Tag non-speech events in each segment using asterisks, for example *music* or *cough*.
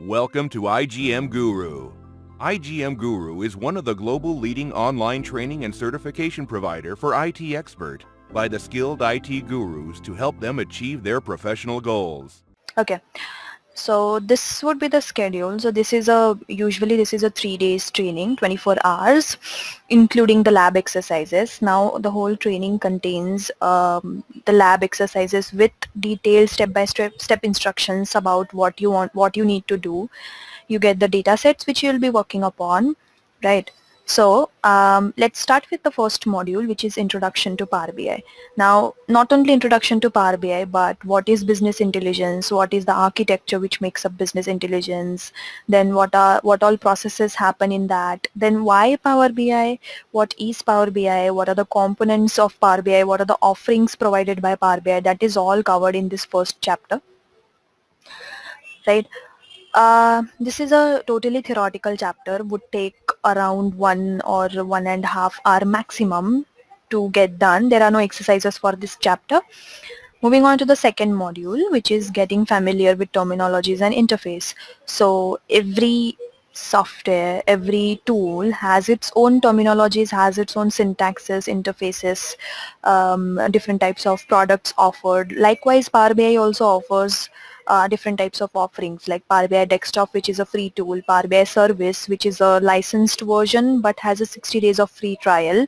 Welcome to IGM Guru. IGM Guru is one of the global leading online training and certification provider for IT expert by the skilled IT gurus to help them achieve their professional goals. Okay. So this would be the schedule. So this is a, usually this is a three days training, 24 hours, including the lab exercises. Now the whole training contains um, the lab exercises with detailed step-by-step step instructions about what you want, what you need to do. You get the data sets which you'll be working upon, right? So um, let's start with the first module which is Introduction to Power BI. Now not only Introduction to Power BI but what is business intelligence, what is the architecture which makes up business intelligence, then what are what all processes happen in that, then why Power BI, what is Power BI, what are the components of Power BI, what are the offerings provided by Power BI, that is all covered in this first chapter. Right. Uh, this is a totally theoretical chapter, would take around one or one and a half hour maximum to get done. There are no exercises for this chapter. Moving on to the second module, which is getting familiar with terminologies and interface. So every software, every tool has its own terminologies, has its own syntaxes, interfaces, um, different types of products offered. Likewise, Power BI also offers uh, different types of offerings like Power BI Desktop which is a free tool, Power BI Service which is a licensed version but has a 60 days of free trial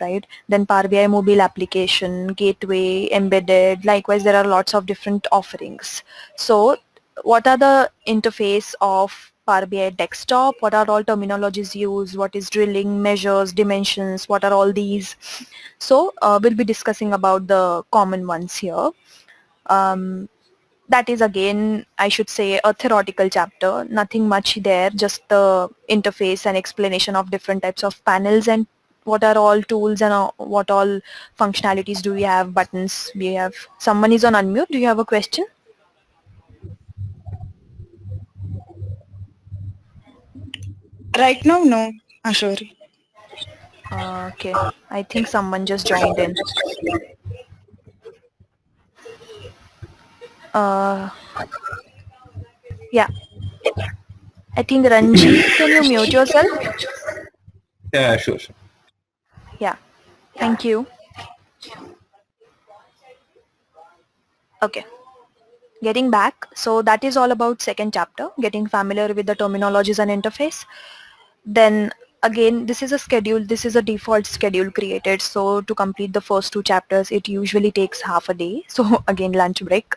right? Then Power BI mobile application, gateway, embedded likewise there are lots of different offerings. So what are the interface of Power BI desktop, what are all terminologies used, what is drilling, measures, dimensions, what are all these. So uh, we'll be discussing about the common ones here. Um, that is again I should say a theoretical chapter. Nothing much there just the interface and explanation of different types of panels and what are all tools and uh, what all functionalities do we have buttons we have. Someone is on unmute. Do you have a question? Right now no Ashwari. Uh, okay. I think someone just joined in Uh, yeah. I think Ranjit, can you mute yourself? Yeah, sure, sure. Yeah. Thank you. Okay. Getting back, so that is all about second chapter, getting familiar with the terminologies and interface. Then again this is a schedule this is a default schedule created. So to complete the first two chapters it usually takes half a day. So *laughs* again lunch break.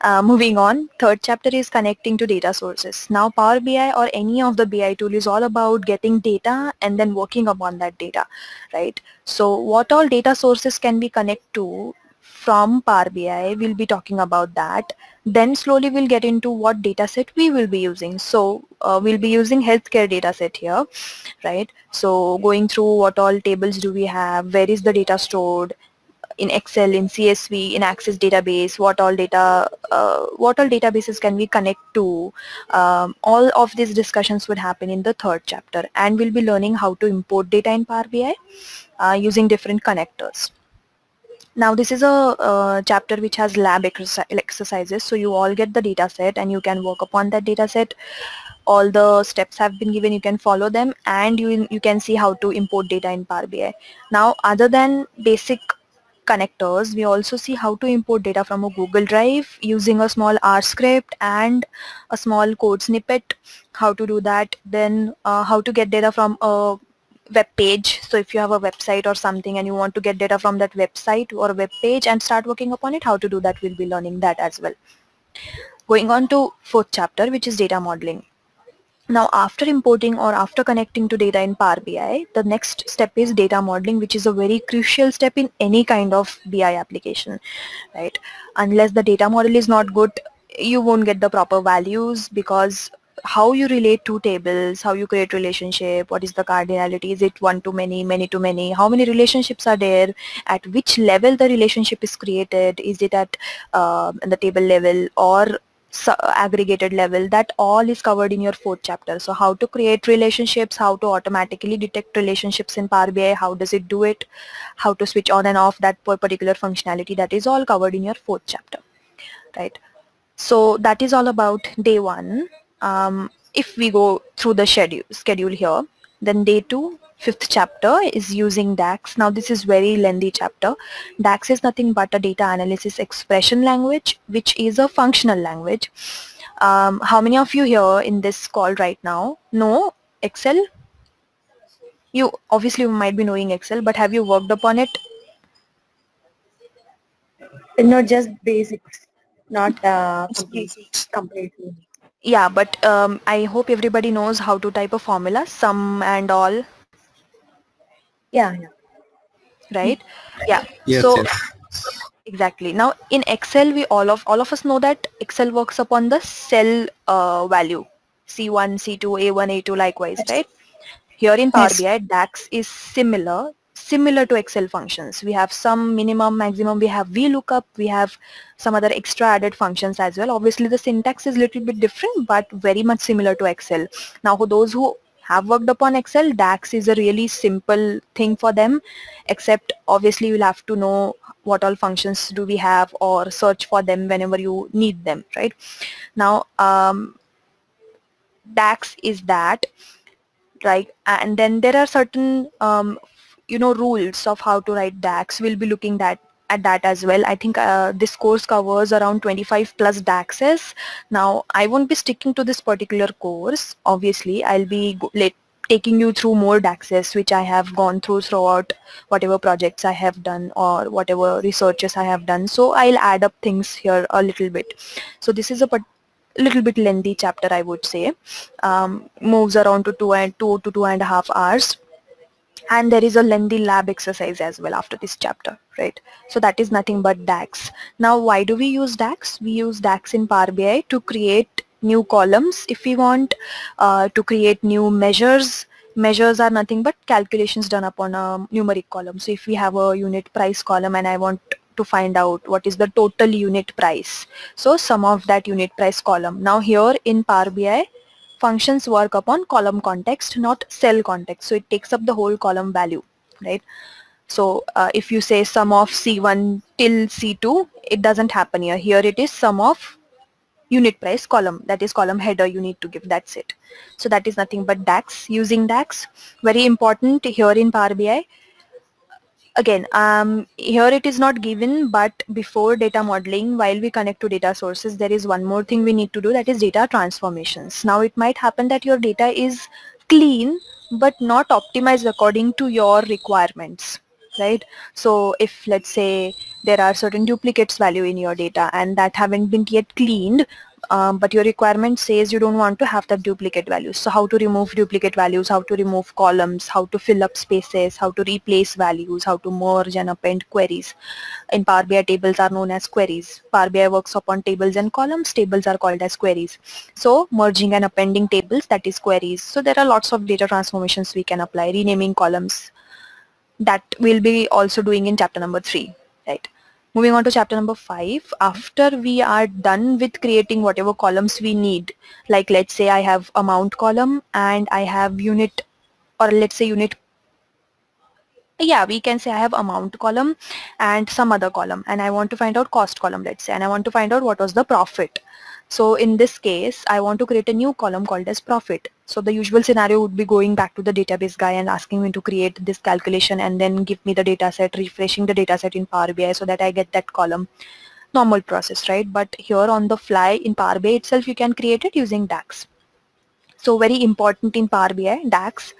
Uh, moving on third chapter is connecting to data sources. Now power bi or any of the bi tool is all about getting data and then working upon that data right? So what all data sources can we connect to from Power BI, we'll be talking about that. Then slowly we'll get into what data set we will be using. So uh, we'll be using healthcare data set here, right? So going through what all tables do we have, where is the data stored, in Excel, in CSV, in Access database, what all data, uh, what all databases can we connect to. Um, all of these discussions would happen in the third chapter and we'll be learning how to import data in Power BI uh, using different connectors. Now this is a uh, chapter which has lab exercises. So you all get the data set and you can work upon that data set. All the steps have been given. You can follow them and you, you can see how to import data in Power BI. Now other than basic connectors, we also see how to import data from a Google Drive using a small R script and a small code snippet, how to do that, then uh, how to get data from a web page. So if you have a website or something and you want to get data from that website or web page and start working upon it, how to do that, we'll be learning that as well. Going on to fourth chapter, which is data modeling. Now after importing or after connecting to data in Power BI, the next step is data modeling, which is a very crucial step in any kind of BI application, right? Unless the data model is not good, you won't get the proper values because how you relate two tables, how you create relationship, what is the cardinality, is it one to many, many to many, how many relationships are there, at which level the relationship is created, is it at uh, the table level or aggregated level that all is covered in your fourth chapter. So how to create relationships how to automatically detect relationships in Power BI how does it do it how to switch on and off that particular functionality that is all covered in your fourth chapter right? So that is all about day one um, if we go through the schedule, schedule here, then day two, fifth chapter is using DAX. Now this is very lengthy chapter. DAX is nothing but a data analysis expression language, which is a functional language. Um, how many of you here in this call right now know Excel? You obviously might be knowing Excel, but have you worked upon it? Not just basics, not uh, complete, completely. Yeah, but um, I hope everybody knows how to type a formula, sum and all, Yeah, yeah. right? Yeah. Yes, so yes. exactly. Now in Excel, we all of all of us know that Excel works upon the cell uh, value, C1, C2, A1, A2, likewise, right? Here in Power Yes. BI, DAX is similar, similar to Excel functions. We have some minimum, maximum, we have VLOOKUP, we have some other extra added functions as well. Obviously, the syntax is a little bit different, but very much similar to Excel. Now, for those who have worked upon Excel, DAX is a really simple thing for them, except obviously you'll have to know what all functions do we have or search for them whenever you need them, right? Now, um, DAX is that, right? And then there are certain, um, you know, rules of how to write DAX. We'll be looking at at that as well. I think uh, this course covers around 25 plus DAXs. Now, I won't be sticking to this particular course. Obviously, I'll be taking you through more DAXs, which I have gone through throughout whatever projects I have done or whatever researches I have done. So I'll add up things here a little bit. So this is a little bit lengthy chapter, I would say. Um, moves around to two and two to two and a half hours and there is a lengthy lab exercise as well after this chapter right? So that is nothing but dax now why do we use dax we use dax in power bi to create new columns if we want uh, to create new measures. Measures are nothing but calculations done upon a numeric column. So if we have a unit price column and i want to find out what is the total unit price. So sum of that unit price column. Now here in power bi functions work upon column context, not cell context. So it takes up the whole column value, right? So uh, if you say sum of C1 till C2, it doesn't happen here. Here it is sum of unit price column. That is column header you need to give. That's it. So that is nothing but DAX. Using DAX, very important here in Power BI. Again, um, here it is not given, but before data modeling, while we connect to data sources, there is one more thing we need to do that is data transformations. Now it might happen that your data is clean, but not optimized according to your requirements, right? So if let's say there are certain duplicates value in your data and that haven't been yet cleaned, um, but your requirement says you don't want to have that duplicate values. So how to remove duplicate values, how to remove columns, how to fill up spaces, how to replace values, how to merge and append queries. In Power BI, tables are known as queries. Power BI works upon tables and columns. Tables are called as queries. So merging and appending tables, that is queries. So there are lots of data transformations we can apply, renaming columns. That we'll be also doing in chapter number three, right? Moving on to chapter number five, after we are done with creating whatever columns we need, like let's say I have amount column and I have unit or let's say unit yeah we can say I have amount column and some other column and I want to find out cost column let's say and I want to find out what was the profit so in this case I want to create a new column called as profit. So the usual scenario would be going back to the database guy and asking me to create this calculation and then give me the data set refreshing the data set in Power BI so that I get that column. Normal process right? But here on the fly in Power BI itself you can create it using DAX. So very important in Power BI DAX.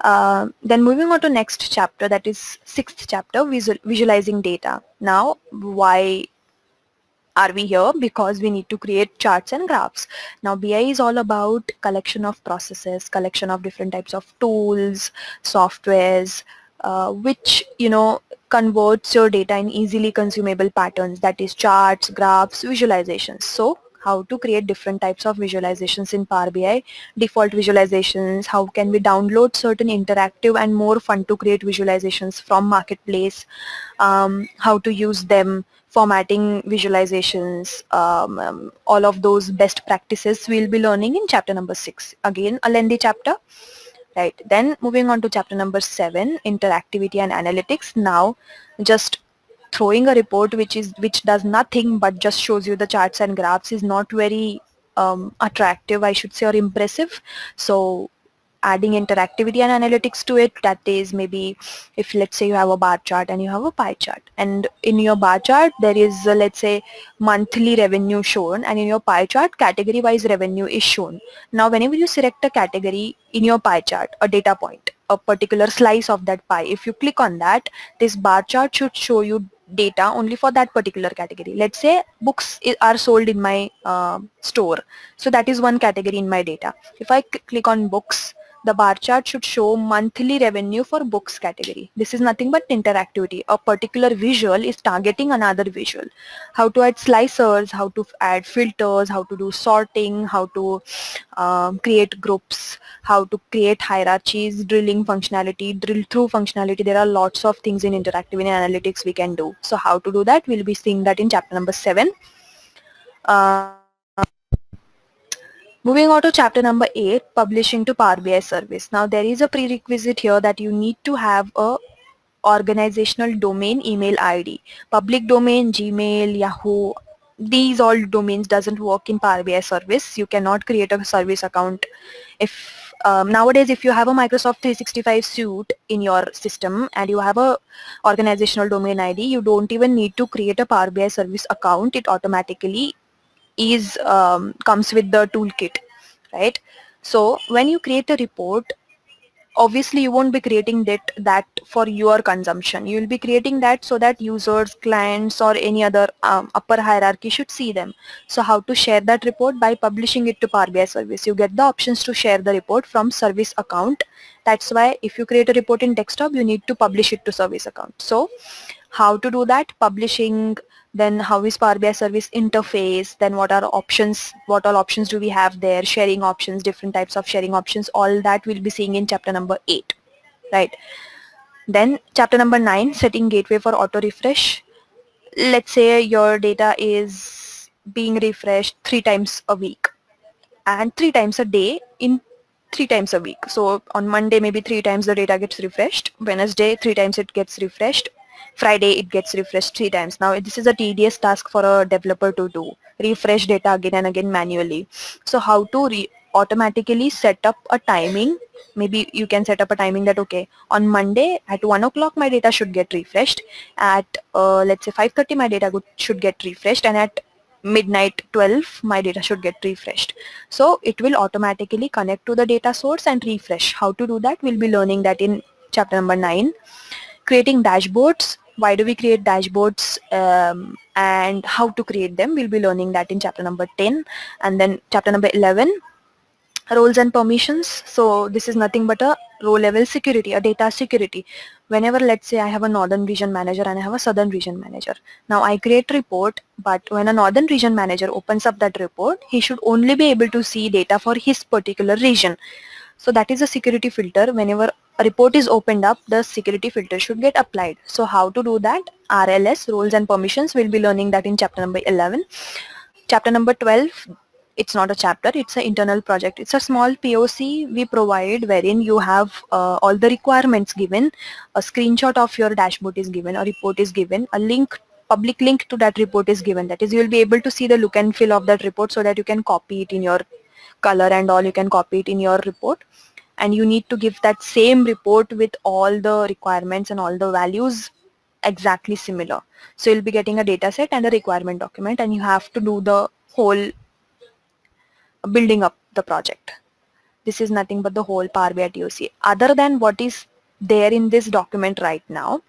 Uh, then moving on to next chapter, that is sixth chapter, visual, visualizing data. Now, why are we here? Because we need to create charts and graphs. Now, BI is all about collection of processes, collection of different types of tools, softwares, uh, which, you know, converts your data in easily consumable patterns, that is charts, graphs, visualizations. So, how to create different types of visualizations in Power BI, default visualizations, how can we download certain interactive and more fun to create visualizations from Marketplace, um, how to use them, formatting visualizations, um, um, all of those best practices we'll be learning in chapter number six. Again, a lengthy chapter. Right. Then moving on to chapter number seven, interactivity and analytics. Now, just throwing a report which is which does nothing but just shows you the charts and graphs is not very um, attractive, I should say, or impressive. So adding interactivity and analytics to it that is maybe if let's say you have a bar chart and you have a pie chart and in your bar chart there is uh, let's say monthly revenue shown and in your pie chart category wise revenue is shown now whenever you select a category in your pie chart a data point a particular slice of that pie if you click on that this bar chart should show you data only for that particular category. Let's say books are sold in my uh, store. So that is one category in my data. If i click on books the bar chart should show monthly revenue for books category. This is nothing but interactivity. A particular visual is targeting another visual. How to add slicers, how to add filters, how to do sorting, how to um, create groups, how to create hierarchies, drilling functionality, drill through functionality. There are lots of things in interactive analytics we can do. So how to do that? We'll be seeing that in chapter number 7. Uh, Moving on to chapter number 8, publishing to Power BI service. Now there is a prerequisite here that you need to have a organizational domain email ID. Public domain, Gmail, Yahoo, these all domains doesn't work in Power BI service. You cannot create a service account. If um, nowadays if you have a Microsoft 365 suite in your system and you have a organizational domain ID, you don't even need to create a Power BI service account. It automatically is um, comes with the toolkit right? So when you create a report obviously you won't be creating that that for your consumption. You will be creating that so that users clients or any other um, upper hierarchy should see them. So how to share that report? By publishing it to Power BI service. You get the options to share the report from service account. That's why if you create a report in desktop you need to publish it to service account. So how to do that? Publishing then how is Power BI service interface, then what are options, what all options do we have there, sharing options, different types of sharing options, all that we'll be seeing in chapter number 8, right? Then chapter number 9, setting gateway for auto refresh. Let's say your data is being refreshed three times a week and three times a day in three times a week. So on Monday maybe three times the data gets refreshed, Wednesday three times it gets refreshed, Friday it gets refreshed three times. Now this is a tedious task for a developer to do. Refresh data again and again manually. So how to automatically set up a timing? Maybe you can set up a timing that okay on Monday at 1 o'clock my data should get refreshed. At uh, let's say 5.30 my data should get refreshed. And at midnight 12 my data should get refreshed. So it will automatically connect to the data source and refresh. How to do that? We'll be learning that in chapter number 9 creating dashboards. Why do we create dashboards um, and how to create them? We'll be learning that in chapter number 10 and then chapter number 11 roles and permissions. So this is nothing but a row level security a data security. Whenever let's say I have a northern region manager and I have a southern region manager. Now I create report but when a northern region manager opens up that report he should only be able to see data for his particular region. So that is a security filter. Whenever a report is opened up, the security filter should get applied. So how to do that? RLS, roles and permissions, we'll be learning that in chapter number 11. Chapter number 12, it's not a chapter, it's an internal project. It's a small POC we provide wherein you have uh, all the requirements given, a screenshot of your dashboard is given, a report is given, a link public link to that report is given. That is, you will be able to see the look and feel of that report so that you can copy it in your color and all, you can copy it in your report and you need to give that same report with all the requirements and all the values exactly similar. So you'll be getting a data set and a requirement document and you have to do the whole building up the project. This is nothing but the whole Power BI TOC. Other than what is there in this document right now,